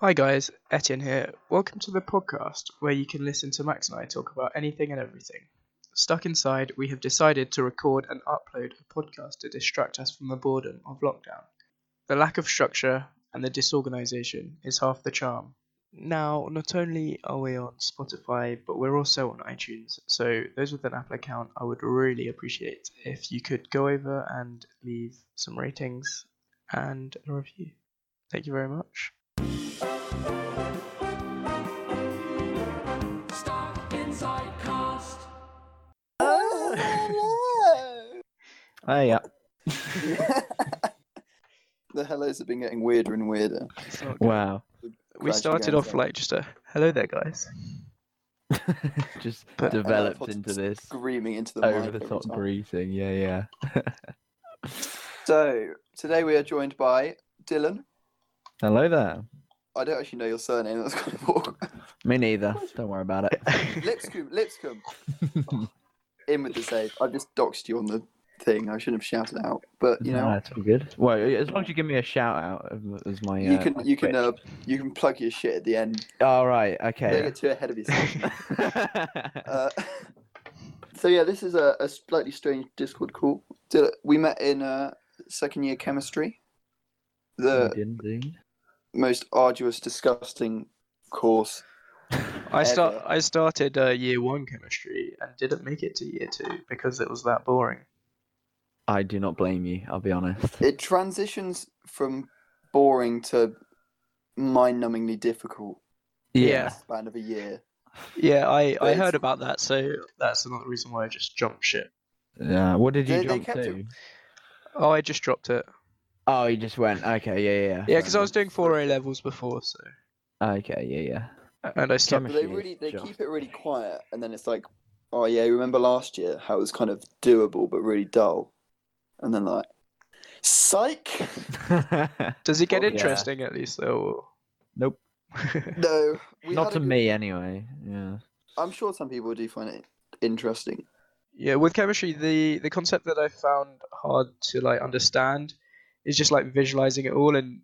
Hi guys, Etienne here. Welcome to the podcast where you can listen to Max and I talk about anything and everything. Stuck inside, we have decided to record and upload a podcast to distract us from the boredom of lockdown. The lack of structure and the disorganization is half the charm. Now, not only are we on Spotify, but we're also on iTunes. So, those with an Apple account, I would really appreciate if you could go over and leave some ratings and a review. Thank you very much. Stuck inside cast. Oh yeah. the hellos have been getting weirder and weirder. It's not good. Wow. we started off down. like just a hello there, guys. Just But- uh, developed Pod's into this Screaming into the over mic the top time. greeting. Yeah, yeah. So today we are joined by Dylan. Hello there. I don't actually know your surname. That's kind of awkward. Me neither. Don't worry about it. Lipscomb. Lipscomb. In with the save. I just doxed you on the thing. I shouldn't have shouted out, but you know, that's all good. Well, as long as you give me a shout out as my. you uh, can my you can uh, you can plug your shit at the end. All right. Okay. Don't get too ahead of yourself. Uh, so yeah, this is a, a slightly strange Discord call. We met in uh, second year chemistry. The. Most arduous, disgusting course. I start Ever. I started uh, year one chemistry and didn't make it to year two because it was that boring. I do not blame you. I'll be honest. It transitions from boring to mind-numbingly difficult Yeah. in the span of a year. Yeah, I, I heard about that, so that's another reason why I just jumped shit. Yeah. What did you They- they jump kept it- to? Oh, I just dropped it. Oh, you just went. Okay. Yeah. Yeah. Yeah, because I was doing four A levels before, so Okay. Yeah. Yeah. and I stopped. They really they just- keep it really quiet, and then it's like, oh yeah, remember last year how it was kind of doable but really dull, and then like, psych. Does it get Oh, yeah. interesting at least though? nope. No, Not to good- me anyway. Yeah. I'm sure some people do find it interesting. Yeah, with chemistry, the the concept that I found hard to like understand is just like visualizing it all and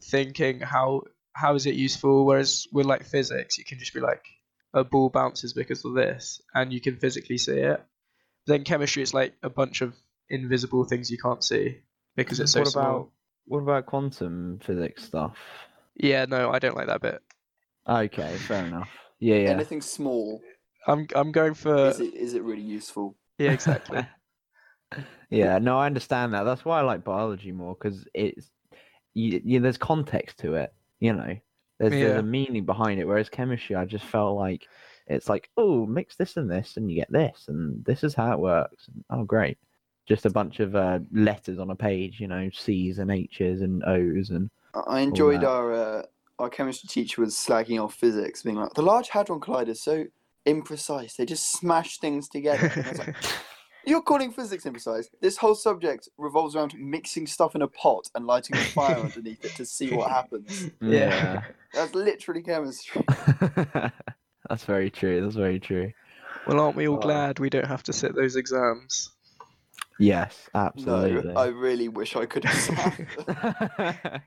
thinking how how is it useful. Whereas with like physics, you can just be like a ball bounces because of this, and you can physically see it. But Then chemistry, it's like a bunch of invisible things you can't see because it's so what small. about what about quantum physics stuff? Yeah, no, I don't like that bit. Okay, fair enough. Yeah, yeah. Anything small I'm I'm going for is it is it really useful? yeah, exactly. yeah, no, I understand that. That's why I like biology more because it's you, you, there's context to it. You know, there's, there's a meaning behind it. Whereas chemistry, I just felt like it's like, oh, mix this and this, and you get this, and this is how it works. And, oh, great! Just a bunch of uh, letters on a page. You know, C's and H's and O's and I- I enjoyed our uh, our chemistry teacher was slagging off physics, being like, the Large Hadron Collider is so imprecise. They just smash things together. And I was like, You're calling physics imprecise. This whole subject revolves around mixing stuff in a pot and lighting a fire underneath it to see what happens. Yeah. That's literally chemistry. That's very true. That's very true. Well, aren't we all Oh. glad we don't have to sit those exams? Yes, absolutely. No, absolutely. I really wish I could have sat.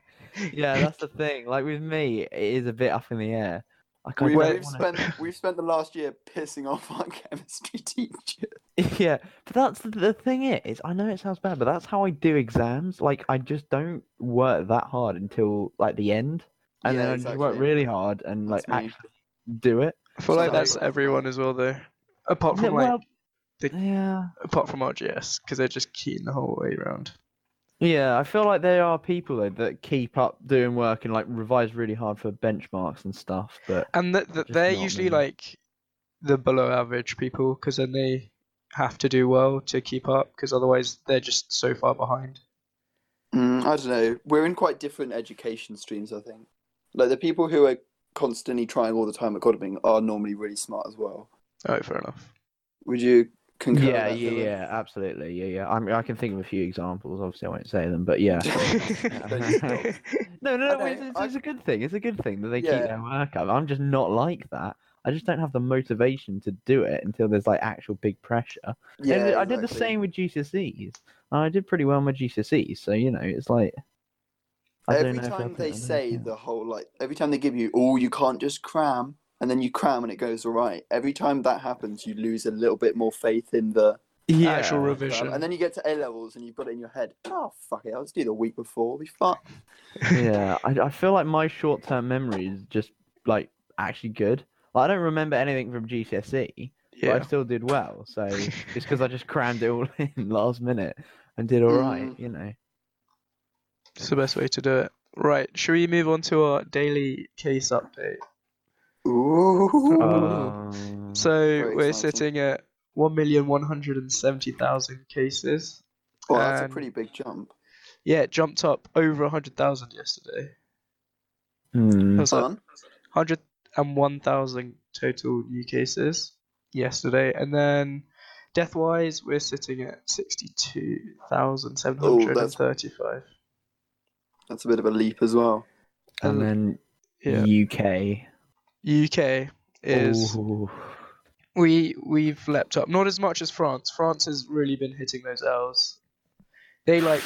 yeah, that's the thing. Like with me, it is a bit up in the air. Like We've, we've wanna- spent we've spent the last year pissing off our chemistry teacher. yeah, but that's the, the thing. Is I know it sounds bad, but that's how I do exams. Like I just don't work that hard until like the end, and Yeah, then I just work really hard and like me. actually do it. I feel like So- that's everyone as well, though. Apart Yeah, from like, well, the- yeah, apart from RGS, because they're just keen the whole way around. Yeah. I feel like there are people though that keep up doing work and like revise really hard for benchmarks and stuff. But And th- th- Just they're usually me. like the below average people, because then they have to do well to keep up, because otherwise they're just so far behind. Mm, I don't know. We're in quite different education streams, I think. Like the people who are constantly trying all the time at Godalming are normally really smart as well. Oh, fair enough. Would you concur? yeah, with that, yeah, yeah, absolutely, yeah, yeah. I mean, I can think of a few examples. Obviously, I won't say them, but yeah. No, no, no. It's, it's, I- it's a good thing. It's a good thing that they Yeah. keep their work up. I'm just not like that. I just don't have the motivation to do it until there's like actual big pressure. Yeah, And I did the same with GCSEs. I did pretty well in my GCSEs, so you know, it's like I don't every know they'll time put they it say yeah. the whole like every time they give you oh you can't just cram and then you cram and it goes all right every time that happens you lose a little bit more faith in the yeah. Actual cram. revision. and then you get to A levels and you've got it in your head oh fuck it I'll just do the week before we fun yeah, I, I feel like my short term memory is just like actually good. Like, I don't remember anything from GCSE, but I still did well. So it's because I just crammed it all in last minute and did all right, Mm. you know. It's the best way to do it. Right, should we move on to our daily case update? Ooh. Um, So we're sitting at one million one hundred and seventy thousand cases. well that's a pretty big jump Yeah, it jumped up over hundred thousand yesterday. hmm, It was like hundred and one thousand total new cases yesterday, and then death-wise, we're sitting at sixty-two thousand seven hundred and thirty-five. that's a bit of a leap as well and then Yeah, UK UK is Ooh. we we've leapt up not as much as France. France has really been hitting those L's. They like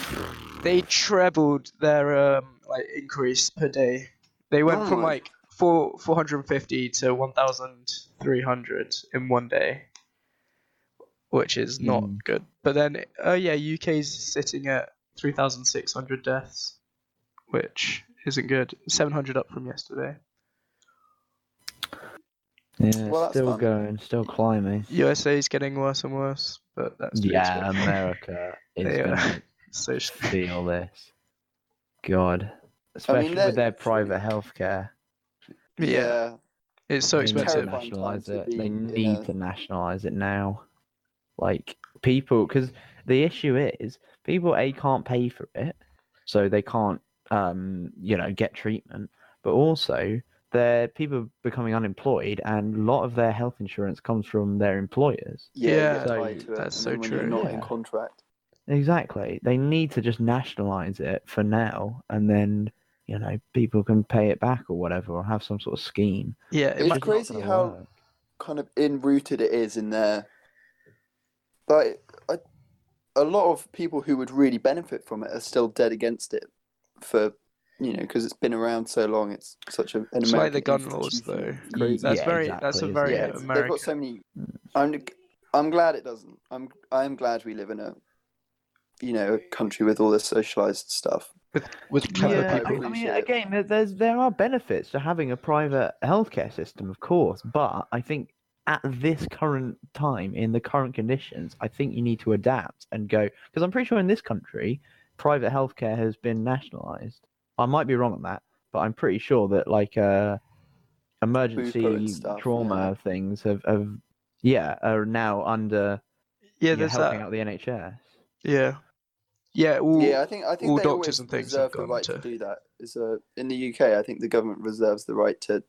they trebled their um like increase per day. They went from Oh. like four four hundred and fifty to one thousand three hundred in one day, which is not Hmm. good. But then, oh yeah, UK's sitting at three thousand six hundred deaths, which isn't good. Seven hundred up from yesterday. Yeah, Well, still fun. going, still climbing. USA is getting worse and worse, but that's Yeah, expected. America is They are gonna so feel this. God, especially they're- with their private healthcare. yeah. It's so They need to expensive. Terrifying nationalize to it. be They need a- to nationalize it now. Like people, because the issue is people a can't pay for it, so they can't, um, you know, get treatment. But also, they're people becoming unemployed, and a lot of their health insurance comes from their employers. yeah, Yeah, So- tied to it, that's so then when you're true. not in contract Exactly. They need to just nationalize it for now, and then you know people can pay it back or whatever, or have some sort of scheme. Yeah, it It's might, just not crazy how- work. kind of enrooted it is in there. Like a lot of people who would really benefit from it are still dead against it, for you know because it's been around so long. It's such a, an it's like the gun laws, though. institution. Ye- That's yeah, very. That's a very Yeah, isn't they've got so many. Mm. I'm I'm glad it doesn't. I'm I'm glad we live in a, you know, a country with all this socialized stuff. with with clever Yeah, I, people. I mean, again, there's there are benefits to having a private healthcare system, of course, but I think at this current time, in the current conditions, I think you need to adapt and go because I'm pretty sure in this country, private healthcare has been nationalized. I might be wrong on that, but I'm pretty sure that like uh, emergency stuff, trauma things have, have yeah are now under Yeah, yeah, there's helping that. out the NHS. Yeah, yeah. All, yeah, I think I think all they doctors and things have reserve the right to- to do that. Is uh, in the UK, I think the government reserves the right to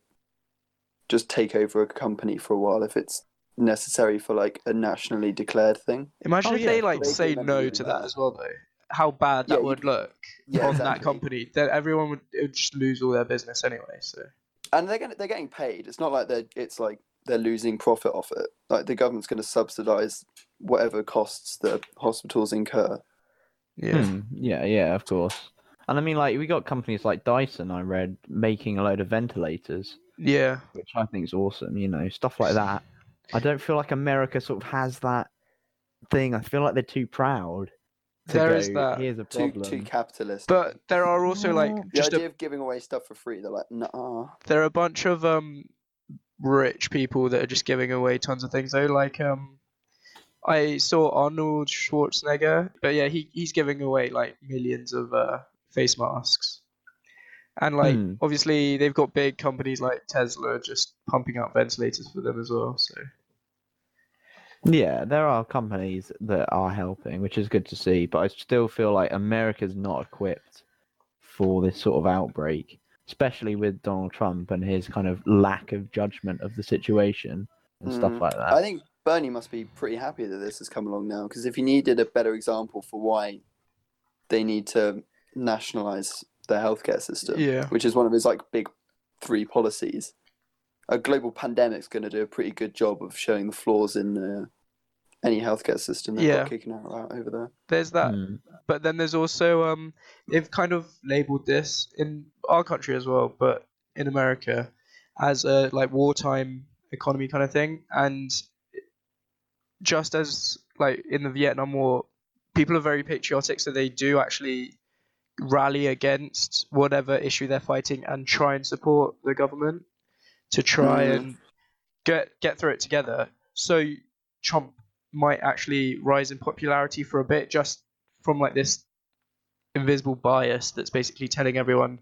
just take over a company for a while if it's necessary for like a nationally declared thing. Imagine Oh, if yeah, they like. They say no to that that. as well, though. How bad that you would look Yeah, on that company. Then everyone would, it would just lose all their business anyway. So and they're getting they're getting paid. It's not like they're it's like they're losing profit off it. Like the government's going to subsidize whatever costs the hospitals incur. yeah, Hmm, yeah, yeah, of course. And I mean, like, we got companies like Dyson, I read, making a load of ventilators, yeah. which I think is awesome, you know, stuff like that. I don't feel like America sort of has that thing. I feel like they're too proud. To There go, is that. Here's a Too problem. too capitalist. But there are also like the just idea a, of giving away stuff for free, they're like, nah. there are a bunch of um rich people that are just giving away tons of things. Though, like um, I saw Arnold Schwarzenegger, but yeah, he he's giving away like millions of uh face masks. And like Hmm. obviously they've got big companies like Tesla just pumping out ventilators for them as well. So Yeah, there are companies that are helping, which is good to see, but I still feel like America's not equipped for this sort of outbreak, especially with Donald Trump and his kind of lack of judgment of the situation and stuff Mm. like that. I think Bernie must be pretty happy that this has come along now because if he needed a better example for why they need to nationalize their healthcare system, yeah, which is one of his like big three policies, a global pandemic's going to do a pretty good job of showing the flaws in uh, any healthcare system. They've Yeah. got kicking out, out over there. There's that, Mm. but then there's also um, they've kind of labelled this in our country as well, but in America as a like wartime economy kind of thing, and just as like in the Vietnam War, people are very patriotic, so they do actually rally against whatever issue they're fighting and try and support the government to try Mm. and get get through it together. So Trump might actually rise in popularity for a bit just from like this invisible bias that's basically telling everyone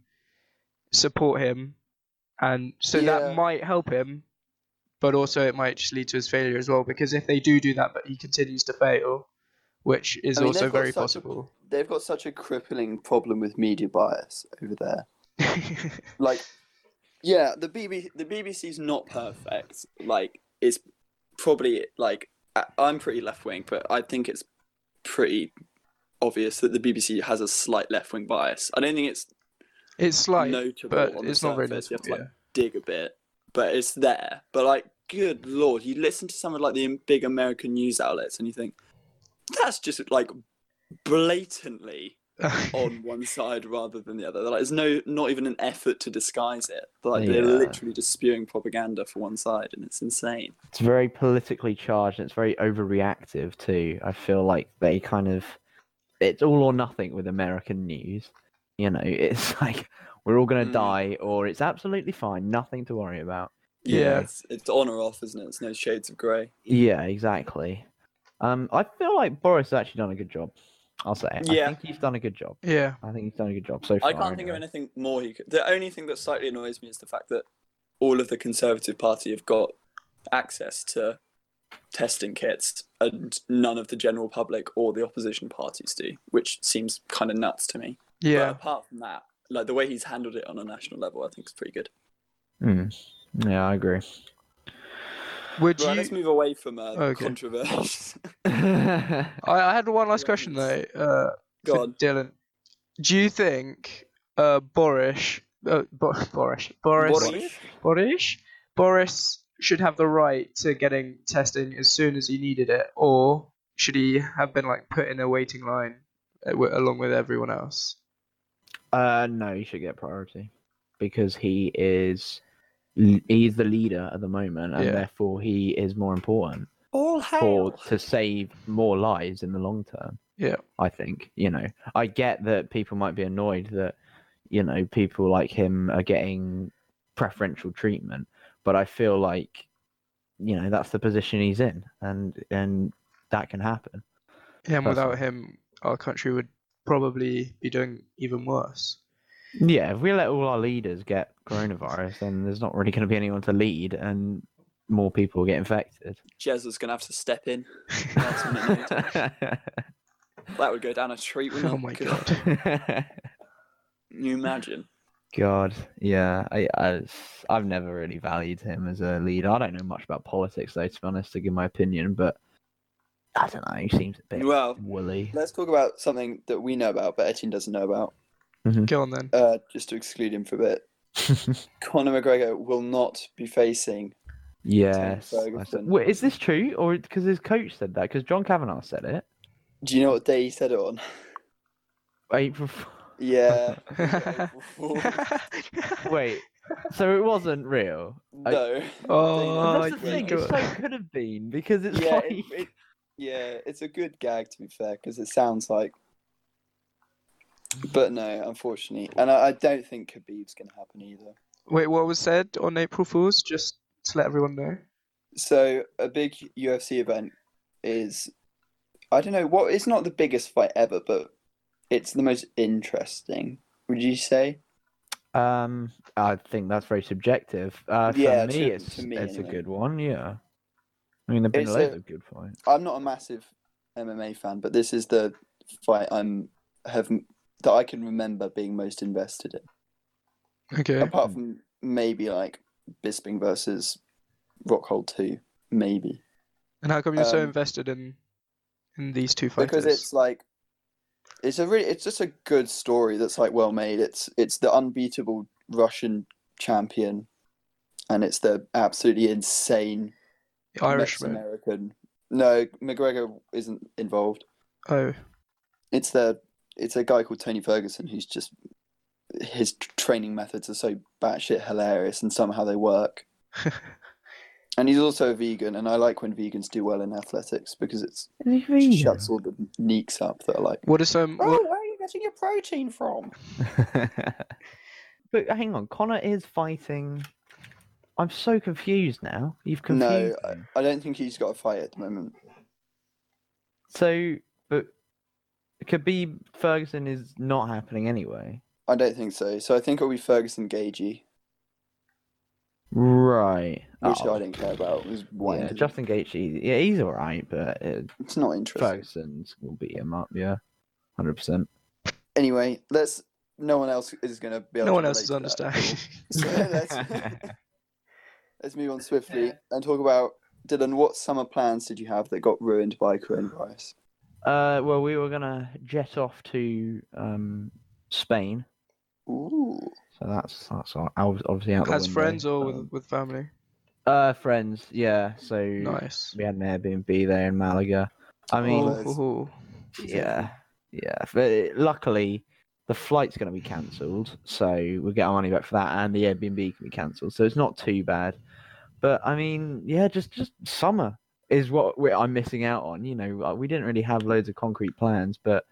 support him and so Yeah. that might help him but also it might just lead to his failure as well because if they do do that but he continues to fail which is I mean, also very such a- possible They've got such a crippling problem with media bias over there. Like, yeah, the BBC, the BBC's not perfect. Like, it's probably like I'm pretty left wing, but I think it's pretty obvious that the BBC has a slight left wing bias. I don't think it's it's slight notable but on the it's not very surface. You have to like dig a bit, but it's there. But like, good lord, you listen to some of like the big American news outlets, and you think that's just like blatantly yeah. on one side rather than the other. Like, there's no, not even an effort to disguise it. Like they're literally just spewing propaganda for one side, and it's insane. It's very politically charged and it's very overreactive too. I feel like they kind of it's all or nothing with American news. You know, it's like we're all gonna Mm. die or it's absolutely fine, nothing to worry about. Yeah. it's, it's on or off, isn't it? It's no shades of grey. Yeah, exactly. Um, I feel like Boris has actually done a good job. I'll say. Yeah. I think he's done a good job. yeah I think he's done a good job so far. I can't think of anything more he could. The only thing that slightly annoys me is the fact that all of the Conservative Party have got access to testing kits, and none of the general public or the opposition parties do, which seems kind of nuts to me. But yeah apart from that, like the way he's handled it on a national level, I think is pretty good. Mm. Yeah, I agree. Would Right, you let's move away from uh, Okay. controversies. I, I had one last question though uh Go on. Dylan do you think uh Boris uh, Bo- Boris Boris Boris? Boris Boris should have the right to getting testing as soon as he needed it, or should he have been like put in a waiting line uh, along with everyone else? Uh, no, he should get priority because he is l- he's the leader at the moment, and Yeah. therefore he is more important All for to save more lives in the long term. Yeah. I think you know I get that people might be annoyed that you know people like him are getting preferential treatment, but I feel like you know that's the position he's in, and and that can happen. Yeah, and without him, our country would probably be doing even worse. Yeah, if we let all our leaders get coronavirus, then there's not really going to be anyone to lead, and more people get infected. Jez is going to have to step in. Last minute notice. That would go down a treat. Oh my Could god. You imagine. God, yeah, I, I, I've never really valued him as a leader. I don't know much about politics, though, to be honest, to give my opinion, but I don't know. He seems a bit Well, woolly. let's talk about something that we know about, but Etienne doesn't know about. Go on then. Uh, just to exclude him for a bit. Conor McGregor will not be facing. yes. I said- Ferguson. Wait, is this true, or because his coach said that? Because John Kavanagh said it. Do you know what day he said it on? April. Yeah. Wait, so it wasn't real. no. Oh, That's the thing. It so could have been because it's yeah, like. it, it, yeah, it's a good gag to be fair because it sounds like. But no, unfortunately, and I, I don't think Khabib's going to happen either. Wait, what was said on April Fools? Just to let everyone know. So a big UFC event is, I don't know what. It's not the biggest fight ever, but it's the most interesting. Would you say? Um, I think that's very subjective. Uh, for Yeah, me, to- it's to me it's a good one. Yeah, I mean, there've been It's loads a- of good fights. I'm not a massive MMA fan, but this is the fight I'm have that I can remember being most invested in. Okay. Apart from maybe like Bisping versus Rockhold two, maybe And how come you're so um, invested in in these two fighters? because it's like it's a really it's just a good story that's like well made. It's it's the unbeatable Russian champion, and it's the absolutely insane Irishman. American No, McGregor isn't involved. Oh, It's the it's a guy called Tony Ferguson who's just his training methods are so batshit hilarious and somehow they work. and he's also a vegan, and I like when vegans do well in athletics because it's shuts all the neeks up that are like, what is um? "Oh, What, where are you getting your protein from?" but hang on, Conor is fighting. I'm so confused now. You've No, confused I. I don't think he's got a fight at the moment. So, but Khabib Ferguson is not happening anyway. I don't think so. So I think it'll be Ferguson Gaethje, Right. which Oh, I didn't care about. It was one. yeah, Justin Gaethje, yeah, he's all right, but uh, It's not interesting. Ferguson's will beat him up. Yeah, hundred percent. Anyway, let's. No one else is going to be able. no to one else is relate understanding. So let's, let's move on swiftly and talk about Dylan. What summer plans did you have that got ruined by coronavirus? Uh, well, we were gonna jet off to um Spain, Ooh, so that's that's all- I was obviously out As window. friends or Um, with with family? Uh, friends, yeah. So Nice. we had an Airbnb there in Malaga. I mean, Oh, Ooh, ooh, ooh. yeah, yeah. But luckily, the flight's going to be cancelled, so we'll get our money back for that, and the Airbnb can be cancelled, so it's not too bad. But I mean, yeah, just just summer is what we I'm missing out on. You know, uh, we didn't really have loads of concrete plans, but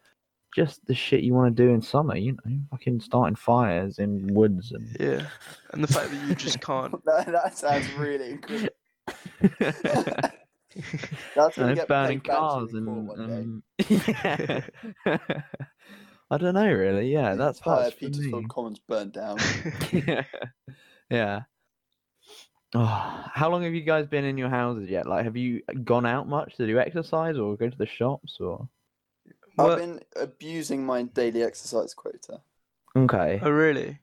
just the shit you want to do in summer. You know, fucking starting fires in woods and. yeah. And the fact that you just can't. that, that sounds really good. That's and gonna it's get burning paid back to cars and, one day. and... I don't know really. Yeah, that's Entire that's for Petersfield me. Commons burnt down. yeah. yeah. Oh, how long have you guys been in your houses yet? Like, have you gone out much to do exercise or go to the shops or? I've been abusing my daily exercise quota. Okay. Oh, really?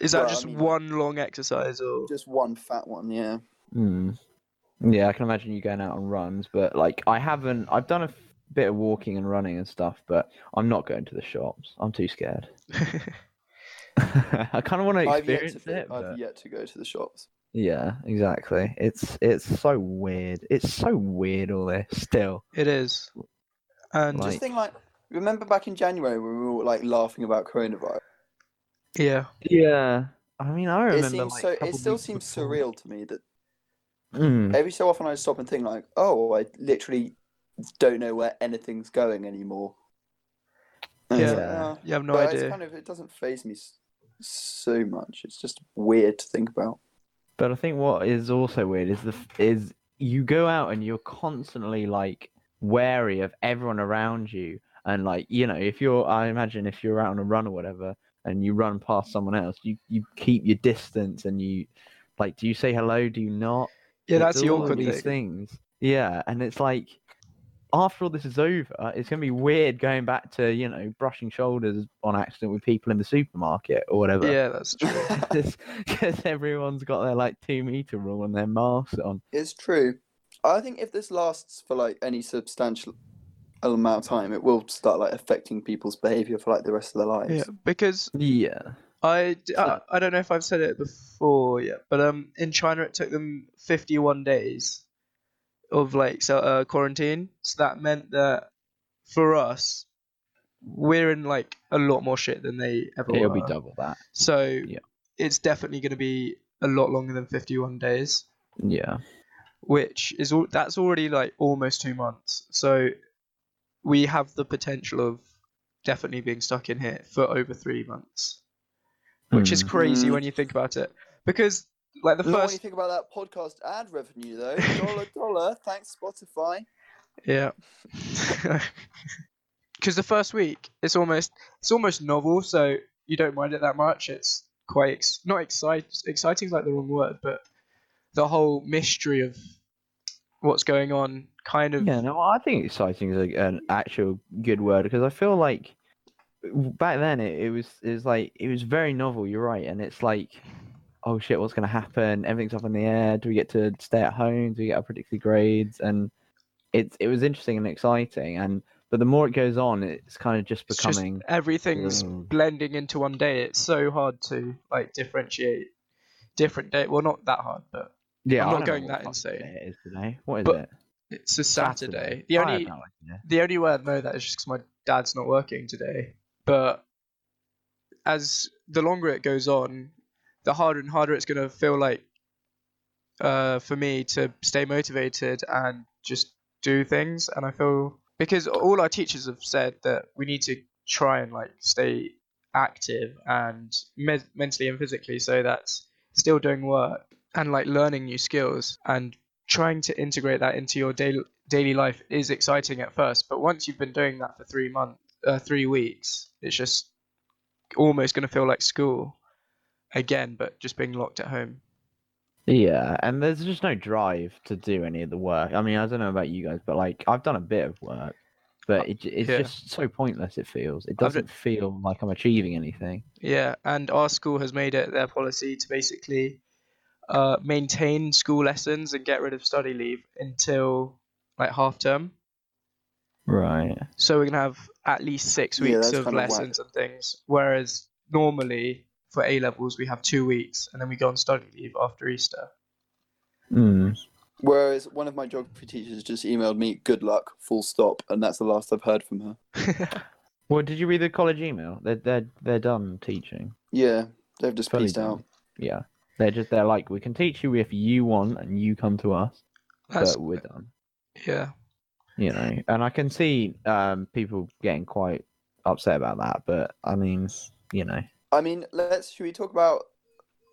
Is that Well, I just mean- one long exercise or? Just one fat one, yeah. Hmm. Yeah, I can imagine you going out on runs, but like, I haven't. I've done a f- bit of walking and running and stuff, but I'm not going to the shops. I'm too scared. I kind of want to I've yet experience to. it. I've but- yet to go to the shops. Yeah, exactly. It's it's so weird. It's so weird all this still. it is. And Like- Just think like, remember back in January when we were all, like laughing about coronavirus? yeah, Yeah. I mean, I remember It seems like, so. It still seems before- surreal to me that Mm. every so often I stop and think like, oh, I literally don't know where anything's going anymore. And it's like, Yeah. "Oh." you have no but it's idea. kind of it doesn't phase me so much. It's just weird to think about. But I think what is also weird is the is you go out and you're constantly like wary of everyone around you, and like you know if you're I imagine if you're out on a run or whatever, and you run past someone else, you you keep your distance and you like do you say hello? Do you not? Yeah, It's that's the all of awkward these thing. things. Yeah, and it's like after all this is over, it's gonna be weird going back to you know brushing shoulders on accident with people in the supermarket or whatever. Yeah, that's true. because everyone's got their like two meter rule and their masks on. It's true. I think if this lasts for like any substantial amount of time, it will start like affecting people's behavior for like the rest of their lives. yeah, because Yeah. I I don't know if I've said it before yet, but um, in China it took them 51 days of like so uh, quarantine. So that meant that for us, we're in like a lot more shit than they ever were. It'll were. be double that. So Yeah. it's definitely going to be a lot longer than 51 days, Yeah. which is all that's already like almost two months. So we have the potential of definitely being stuck in here for over three months, which is Hmm. crazy Mm. when you think about it. Because like the Not when you first, think about that podcast ad revenue though, dollar dollar. Thanks Spotify. yeah, because the first week it's almost it's almost novel, so you don't mind it that much. It's quite ex- not excite exciting is like the wrong word, but the whole mystery of what's going on kind of Yeah, no, I think exciting is a, an actual good word because I feel like back then it, it was it was like it was very novel. You're right, and it's like, oh shit, what's gonna happen? Everything's up in the air. Do we get to stay at home? Do we get our predicted grades? And it's it was interesting and exciting. And but the more it goes on, it's kind of just it's just becoming everything's Mm. blending into one day. It's so hard to like differentiate different day. Well, not that hard, but yeah. I'm not going that insane. It is today. What is But- it? It's a Saturday. The only no the only way I know that is just because my dad's not working today. But as the longer it goes on, the harder and harder it's going to feel like uh, for me to stay motivated and just do things. And I feel because all our teachers have said that we need to try and like stay active and me- mentally and physically. So that's still doing work and like learning new skills and trying to integrate that into your daily daily life is exciting at first, but once you've been doing that for three months, uh, three weeks, it's just almost going to feel like school again, but just being locked at home. Yeah, and there's just no drive to do any of the work. I mean, I don't know about you guys, but like I've done a bit of work, but it, it's Yeah. just so pointless. It feels. It doesn't feel like I'm achieving anything. Yeah, and our school has made it their policy to basically uh, maintain school lessons and get rid of study leave until like half term. Right. So we're gonna have at least six weeks that's of kinda lessons and things, whereas normally for A levels we have two weeks and then we go on study leave after Easter. Mm. Whereas one of my geography teachers just emailed me, "Good luck," full stop, and that's the last I've heard from her. Well, did you read the college email? They're they're they're done teaching. Yeah, they've just Fully pieced done. out. Yeah. They're just they're like we can teach you if you want and you come to us, That's but we're done. yeah. You know, and I can see um people getting quite upset about that, but I mean, you know, I mean, let's should we talk about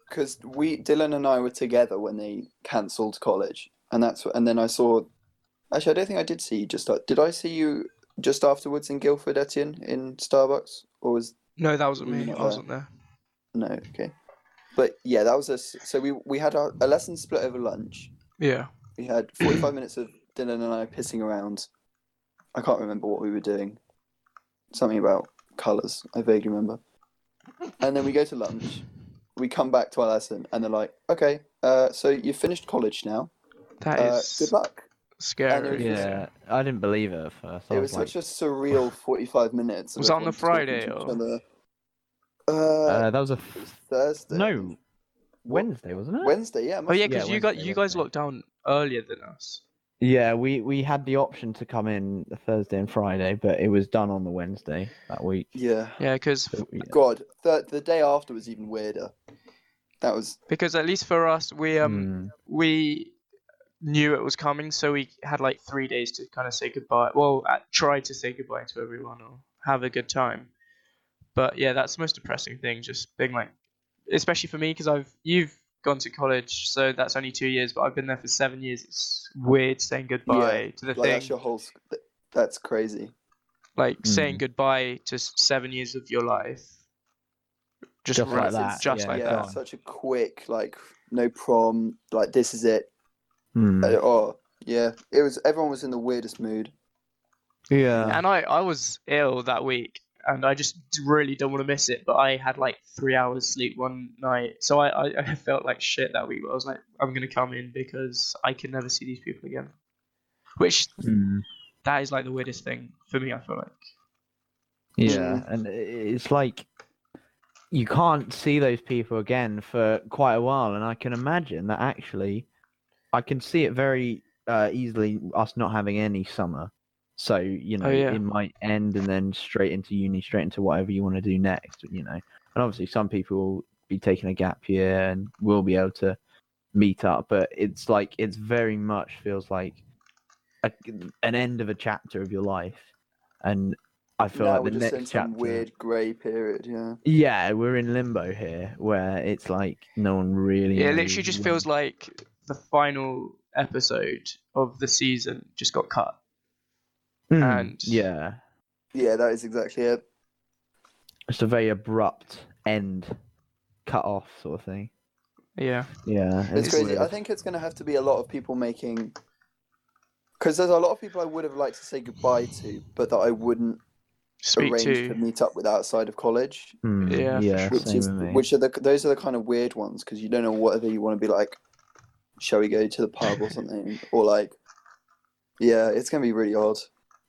because we Dylan and I were together when they cancelled college, and that's and then I saw. Actually, I don't think I did see you just. Did I see you just afterwards in Guildford, Etienne, in Starbucks, or was No, that wasn't me. Mm, not I wasn't there. no? Okay, but yeah, that was us. So we we had our, a lesson split over lunch. Yeah. We had forty five minutes of Dylan and I pissing around. I can't remember what we were doing. Something about colours. I vaguely remember. And then we go to lunch. We come back to our lesson, and they're like, "Okay, uh, so you finished college now. That Uh, is good luck." scary. was just- yeah, I didn't believe it at first. I It was, was like, such a surreal forty-five minutes. of Was that on the everyone talking Friday to each or- other. Uh, uh, that was a it f- was Thursday. no Wednesday, wasn't it? Wednesday. Yeah. it Oh must yeah, have because Yeah, you guys Wednesday, you guys Wednesday. locked down earlier than us. Yeah, we we had the option to come in Thursday and Friday, but it was done on the Wednesday that week. Yeah. Yeah, because So, yeah. God, the the day after was even weirder. That was because at least for us we um Mm. we knew it was coming, so we had like three days to kind of say goodbye. Well, uh, try to say goodbye to everyone or have a good time. But yeah, that's the most depressing thing. Just being like, especially for me, because I've you've gone to college, so that's only two years, but I've been there for seven years. It's weird saying goodbye to the like thing, that's your whole. sc- That's crazy. like saying Mm. goodbye to seven years of your life. Just, Just like that, Just yeah, like yeah, that. such a quick like no prom. Like this is it. Mm. Uh, oh yeah, it was. Everyone was in the weirdest mood. Yeah. and I, I was ill that week and I just really don't want to miss it. But I had like three hours sleep one night, so I, I, I felt like shit that week. I was like, I'm gonna come in because I can never see these people again. Which Mm. that is like the weirdest thing for me. I feel like. Yeah, and it's like you can't see those people again for quite a while, and I can imagine that actually, I can see it very uh, easily us not having any summer. So you oh, know, yeah. it might end and then straight into uni, straight into whatever you want to do next. You know, and obviously some people will be taking a gap year and will be able to meet up, but it's like it's very much feels like a, an end of a chapter of your life, and I feel now like we're the just in next some chapter. weird grey period. Yeah. Yeah, we're in limbo here, where it's like no one really. Yeah, it knows literally just when- feels like the final episode of the season just got cut. Mm, and- yeah, Yeah, that is exactly it. just a very abrupt end, cut off sort of thing. Yeah. Yeah, It's crazy. I think it's going to have to be a lot of people making. Because there's a lot of people I would have liked to say goodbye to, but that I wouldn't Speak arrange to. to meet up with outside of college. Mm, Yeah, yeah. Which same is with me. which are the those are the kind of weird ones because you don't know whether you want to be like, shall we go to the pub or something, or like, yeah, it's going to be really odd.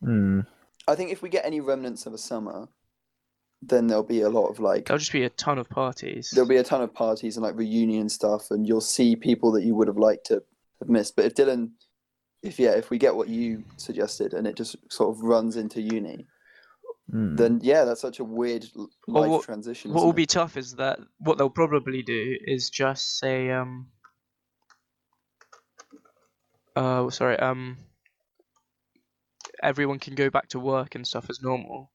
Mm, I think if we get any remnants of a summer, then there'll be a lot of like There'll just be a ton of parties. there'll be a ton of parties and like reunion stuff, and you'll see people that you would have liked to have missed. But if Dylan, if yeah, if we get what you suggested and it just sort of runs into uni, Mm. then yeah, that's such a weird l- Well, life what- transition. What isn't will it? be tough is that what they'll probably do is just say, um, uh, sorry, um, everyone can go back to work and stuff as normal,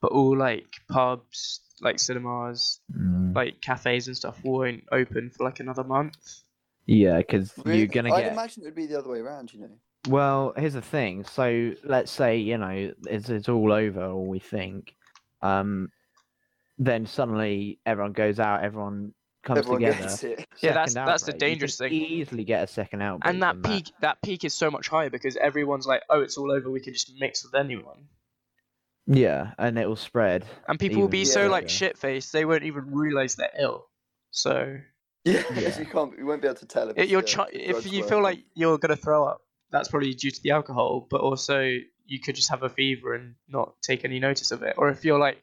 but all like pubs, like cinemas, Mm. like cafes and stuff won't open for like another month. Yeah, because Really? you're gonna get I'd imagine it would be the other way around. You know. Well, here's the thing. So let's say you know it's it's all over, or we think, um, then suddenly everyone goes out, everyone comes Everyone together. gets it. Yeah, that's- second that's the outbreak. You dangerous thing. Easily get a second outbreak. And that peak, that peak is so much higher because everyone's like, oh, it's all over. We can just mix with anyone. Yeah, and it will spread. And people will Even be so like shit faced, they won't even realize they're ill. So Yeah, Yeah. you can't. You won't be able to tell if, it, you're the- chi- if you working. feel like you're gonna throw up, that's probably due to the alcohol. But also, you could just have a fever and not take any notice of it. Or if you're like,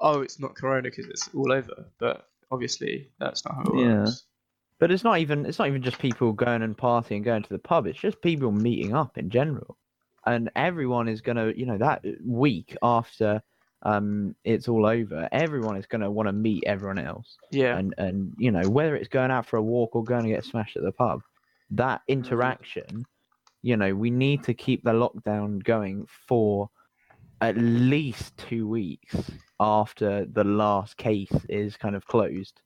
oh, it's not corona because it's all over. But obviously, that's not how it Yeah. works. But it's not even it's not even just people going and partying, going to the pub. It's just people meeting up in general, and everyone is gonna, you know, that week after um it's all over, everyone is gonna want to meet everyone else, Yeah. and and you know whether it's going out for a walk or going to get smashed at the pub, that interaction, you know, we need to keep the lockdown going for at least two weeks after the last case is kind of closed.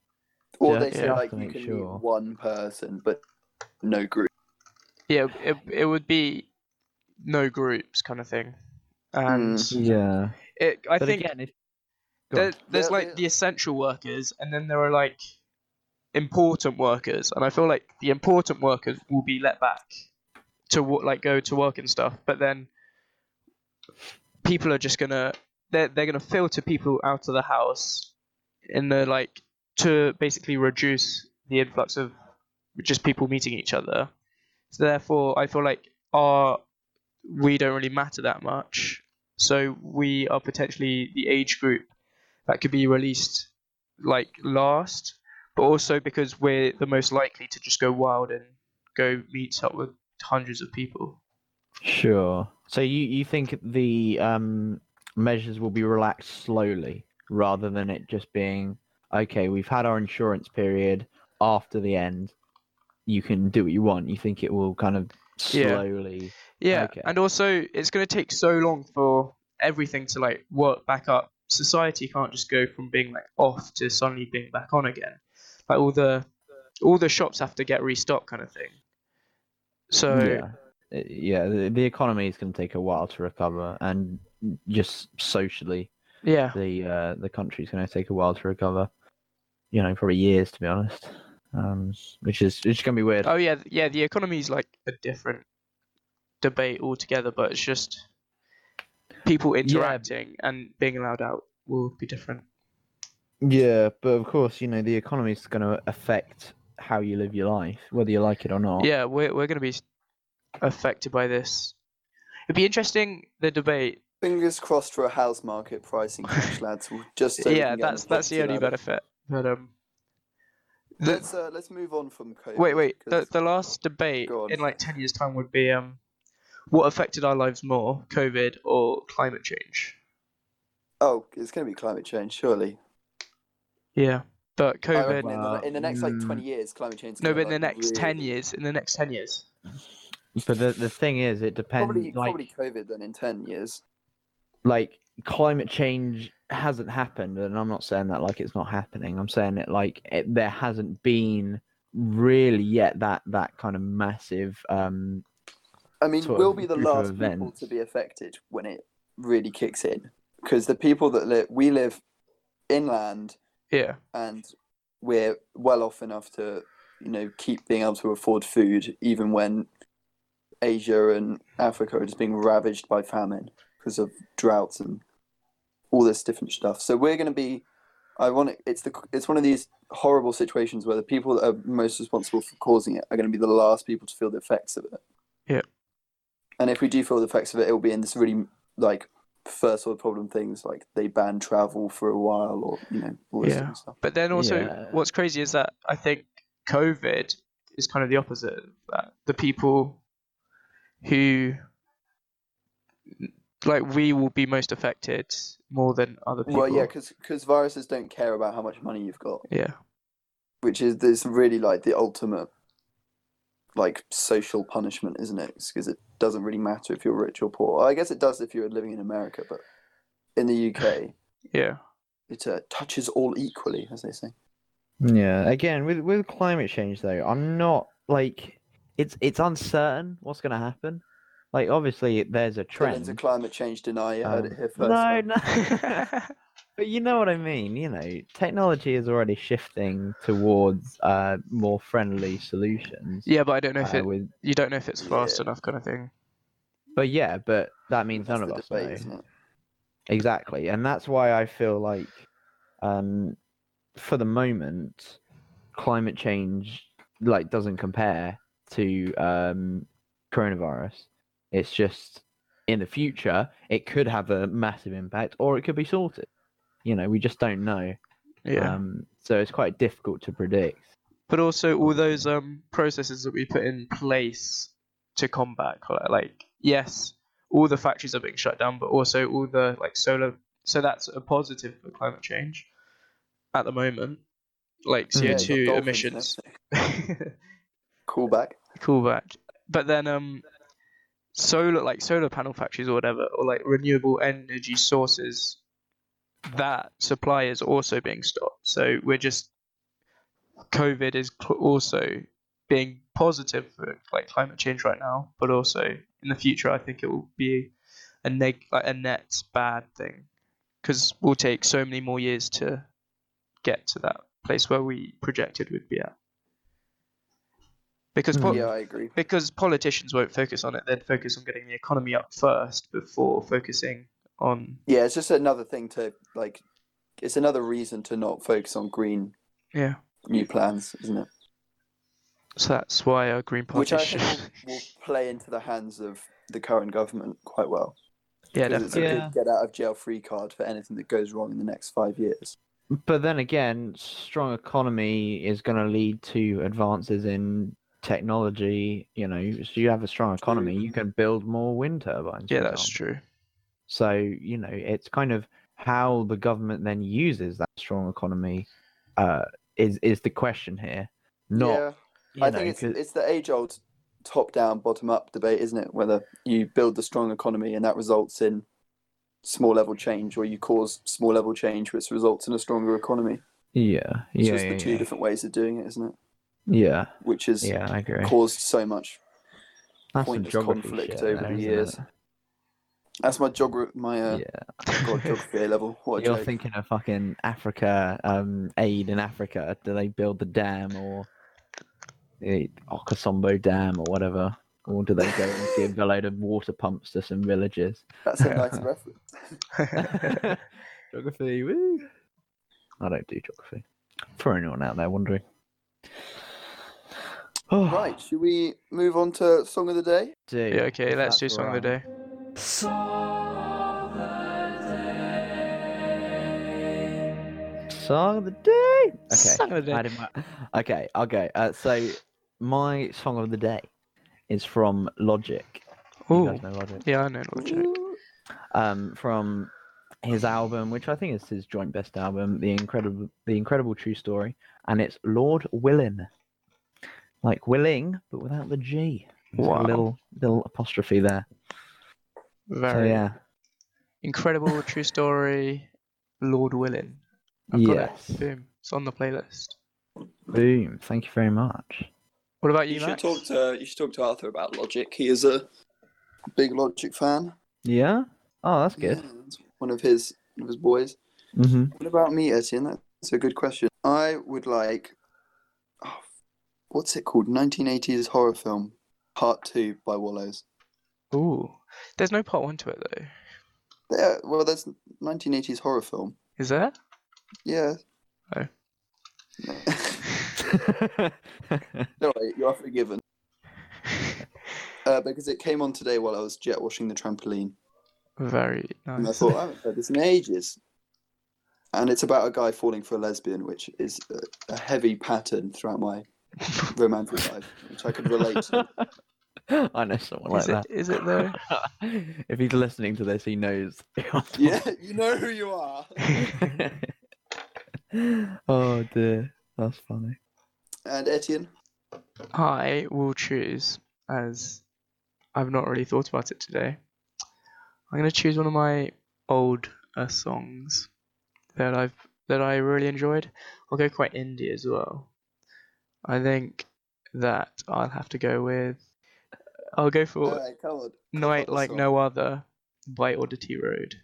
or Yeah, they say yeah. like you can sure. meet one person, but no group. Yeah. It, it would be no groups kind of thing. And mm. Yeah. it, I but think again, if there, there's Yeah, like yeah. the essential workers, and then there are like important workers, and I feel like the important workers will be let back to wo- like go to work and stuff, but then people are just gonna they're they're gonna filter people out of the house in the like to basically reduce the influx of just people meeting each other. So therefore, I feel like our we don't really matter that much. So we are potentially the age group that could be released like last, but also because we're the most likely to just go wild and go meet up with hundreds of people. Sure. So you you think the um measures will be relaxed slowly rather than it just being okay, we've had our insurance period after the end. You can do what you want. You think it will kind of Yeah. slowly Yeah, Okay. and also it's going to take so long for everything to like work back up. Society can't just go from being like off to suddenly being back on again. Like all the all the shops have to get restocked, kind of thing. So yeah. Yeah, the, the economy is going to take a while to recover and just socially yeah, the uh, the country's going to take a while to recover. You know, probably years to be honest. Um, which is which to be weird. Oh yeah, yeah. The economy is like a different debate altogether, but it's just people interacting and being allowed out will be different. Yeah, but of course, you know, the economy is going to affect how you live your life, whether you like it or not. Yeah, we're we're going to be affected by this. It'd be interesting the debate. Fingers crossed for a house market pricing crash, lads. Just so yeah, can get on that's that's the only benefit. But um, the, Let's uh, let's move on from COVID. wait, wait. The the last debate in like ten years' time would be um, what affected our lives more, COVID or climate change? oh, it's going to be climate change, surely. Yeah, but COVID. in, the, in the next like Mm. twenty years, climate change. No, but in the next ten years, in the next ten years. But the the thing is, it depends. Probably, like, probably COVID then in ten years. like climate change hasn't happened, and I'm not saying that like it's not happening. I'm saying it like it, there hasn't been really yet that that kind of massive. um I mean, we'll be the last people to be affected when it really kicks in, because the people that live, we live inland, Yeah, and we're well off enough to, you know, keep being able to afford food, even when Asia and Africa are just being ravaged by famine because of droughts and all this different stuff. So we're going to be. I want it, it's the it's one of these horrible situations where the people that are most responsible for causing it are going to be the last people to feel the effects of it. Yeah. And if we do feel the effects of it, it will be in this really like first world problem things like they ban travel for a while or you know all this Yeah. kind of stuff. but then also, Yeah. what's crazy is that I think COVID is kind of the opposite. of That the people who like we will be most affected more than other people. Well, yeah, because viruses don't care about how much money you've got, yeah, which is this really like the ultimate like social punishment, isn't it? Because it doesn't really matter if you're rich or poor. I guess it does if you're living in America, but in the UK, yeah, it uh, touches all equally, as they say. Yeah, again with with climate change though, I'm not like it's it's uncertain what's going to happen. Like obviously there's a trend. Dylan's a trend. climate change denier. You heard Um, it here first. no, folks. no. but you know what I mean. You know, technology is already shifting towards uh more friendly solutions. yeah, but I don't know if uh, it. with, You don't know if it's fast Yeah. enough, kind of thing. but yeah, but that means That's none of us debate, know. Exactly, and that's why I feel like, um, for the moment, climate change like doesn't compare to um coronavirus. It's just in the future it could have a massive impact, or it could be sorted. You know, we just don't know. Yeah, Um, so it's quite difficult to predict. but also all those um processes that we put in place to combat like yes, all the factories are being shut down, but also all the like solar. So that's a positive for climate change at the moment. Like Mm. CO Yeah, you've got two dolphins and emissions. Cool back. cool back. But then um solar like solar panel factories or whatever or like renewable energy sources that supply is also being stopped. So we're just COVID is cl- also being positive for like climate change right now, but also in the future I think it will be a neg like a net bad thing because we'll take so many more years to get to that place where we projected we'd be at. Because Hmm. po- Yeah, I agree. because politicians won't focus on it, they'd focus on getting the economy up first before focusing on Yeah, it's just another thing to like. It's another reason to not focus on green yeah. new plans, isn't it? So that's why our Green Party Which I think will, will play into the hands of the current government quite well. yeah 'Cause it's definitely a Yeah. good get out of jail free card for anything that goes wrong in the next five years. But then again, strong economy is going to lead to advances in technology. You know, so you have a strong economy, you can build more wind turbines. yeah that's true So you know, it's kind of how the government then uses that strong economy uh, is is the question here. Not, yeah, I know, think it's 'cause- it's the age old top down, bottom up debate, isn't it? Whether you build the strong economy and that results in small level change, or you cause small level change which results in a stronger economy. yeah, yeah. It's yeah, just yeah, the two yeah. different ways of doing it, isn't it? Yeah, Which has yeah, I agree. caused so much. That's pointless conflict shit over there, the years. That's my geog my uh, Yeah. God, geography A level. What You're joke. thinking of fucking Africa, um, aid in Africa. Do they build the dam or the Akosombo Dam or whatever? Or do they go and give a load of water pumps to some villages? That's a nice reference. geography, woo! I don't do geography. For anyone out there wondering. Right, should we move on to song of the day? do, yeah okay if let's do that's song of the day Song of the day. Okay. Song of the day. I didn't Okay, I'll go. Uh, so my song of the day is from Logic. Oh guys know Logic. yeah I know Logic Ooh. Um, from his album, which I think is his joint best album, The Incredible, The Incredible True Story, and it's Lord Willin, like willing but without the G. There's Wow. A little little apostrophe there. So very yeah, incredible true story Lord willing. I've got yes. it boom it's on the playlist Boom. Thank you very much. what about you, You should Max talk to you should talk to Arthur about Logic. He is a big Logic fan. Yeah. Oh, that's good. Yeah, one of his one of his boys. hmm What about me, Etienne? That's a good question. I would like what's it called? 1980s horror film, Part Two by Wallows. Ooh, there's no part one to it though. Yeah, well, there's 1980s horror film. Is there? Yeah. Oh. No. no, you are forgiven. Uh, because it came on today while I was jet washing the trampoline. Very And I nice. thought, I haven't heard this in ages. And it's about a guy falling for a lesbian, which is a, a heavy pattern throughout my romantic life, which I could relate to. I know someone like is it? Is it though? if he's listening to this, he knows. Yeah, you know who you are. oh dear, that's funny. And Etienne. I will choose as I've not really thought about it today. I'm gonna choose one of my old uh, songs that I've that I really enjoyed. I'll go quite indie as well. I think that I'll have to go with. I'll go for Alright, come on. "Night the Like song. No Other" by Oddity Road.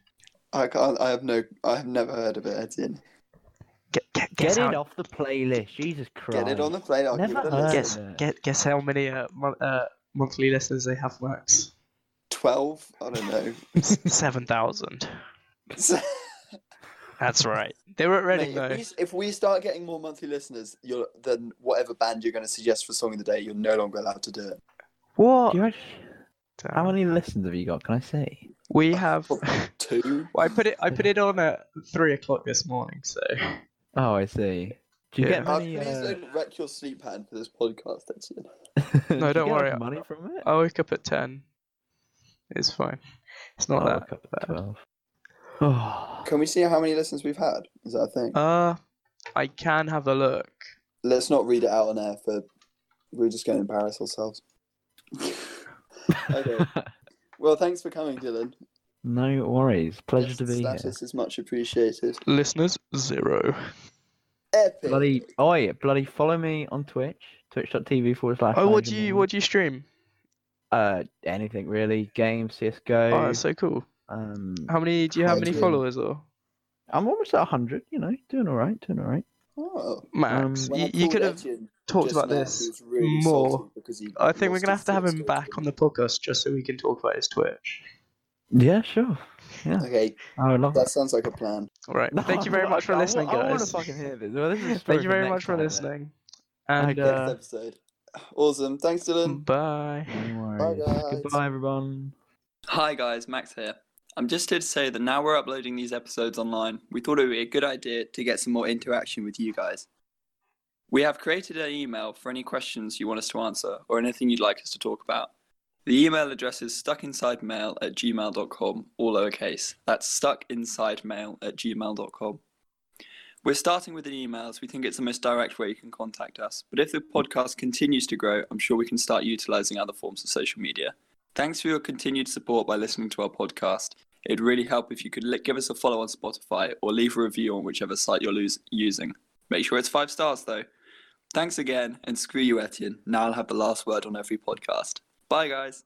I can't. I have no. I have never heard of it, Etienne. Get, get, Get it how, off the playlist. Jesus Christ. Get it on the plate. I'll Never give it a heard listen. guess, it. get, guess how many uh, mon- uh, monthly listeners they have, Max? Twelve. I don't know. Seven thousand. That's right. They were ready Mate, though. If we, if we start getting more monthly listeners, you're then whatever band you're going to suggest for song of the day, you're no longer allowed to do it. What? You actually, how many listeners have you got? Can I see? We have two. I put it. I put it on at three o'clock this morning. So. Oh, I see. Do you yeah. get money? Uh, please uh... don't wreck your sleep pattern for this podcast, Edson. no, don't worry. Money from it? I wake up at ten. It's fine. It's not I'll that. Wake up at 12. Can we see how many listens we've had? Is that a thing? Uh, I can have a look. Let's not read it out on air for. We're just going to embarrass ourselves. okay. Well, thanks for coming, Dylan. no worries. Pleasure to Guest be here. status is much appreciated. Listeners zero. Epic. Bloody, oi, bloody follow me on Twitch, twitch.tv forward slash. Oh, what do you what do you stream? Uh, anything really. Games, CSGO. Oh, that's so cool. Um, How many do you have? Many followers or I'm almost at 100, you know, doing alright, doing alright. Oh. Max? Um, you, you could have Etienne talked about now, this really more. because I think we're gonna have to have him back on the podcast just so we can talk about his Twitch. Yeah, sure. Yeah, Okay, I would love that that. sounds like a plan. All right. No, Thank you very much for I wa- listening, I want to guys. fucking hear this. Well, this is a story Thank you very much for time, then. listening. And Okay. uh, Next episode. Awesome. Thanks, Dylan. bye. No Bye, guys. Goodbye, everyone. Hi guys, Max here. I'm just here to say that now we're uploading these episodes online, we thought it would be a good idea to get some more interaction with you guys. We have created an email for any questions you want us to answer or anything you'd like us to talk about. The email address is stuckinsidemail at gmail.com, all lowercase. That's stuckinsidemail at gmail.com. We're starting with an email as we think it's the most direct way you can contact us, but if the podcast continues to grow, I'm sure we can start utilizing other forms of social media. Thanks for your continued support by listening to our podcast. It'd really help if you could give us a follow on Spotify or leave a review on whichever site you're using. Make sure it's five stars though. Thanks again, and screw you, Etienne. Now I'll have the last word on every podcast. Bye, guys.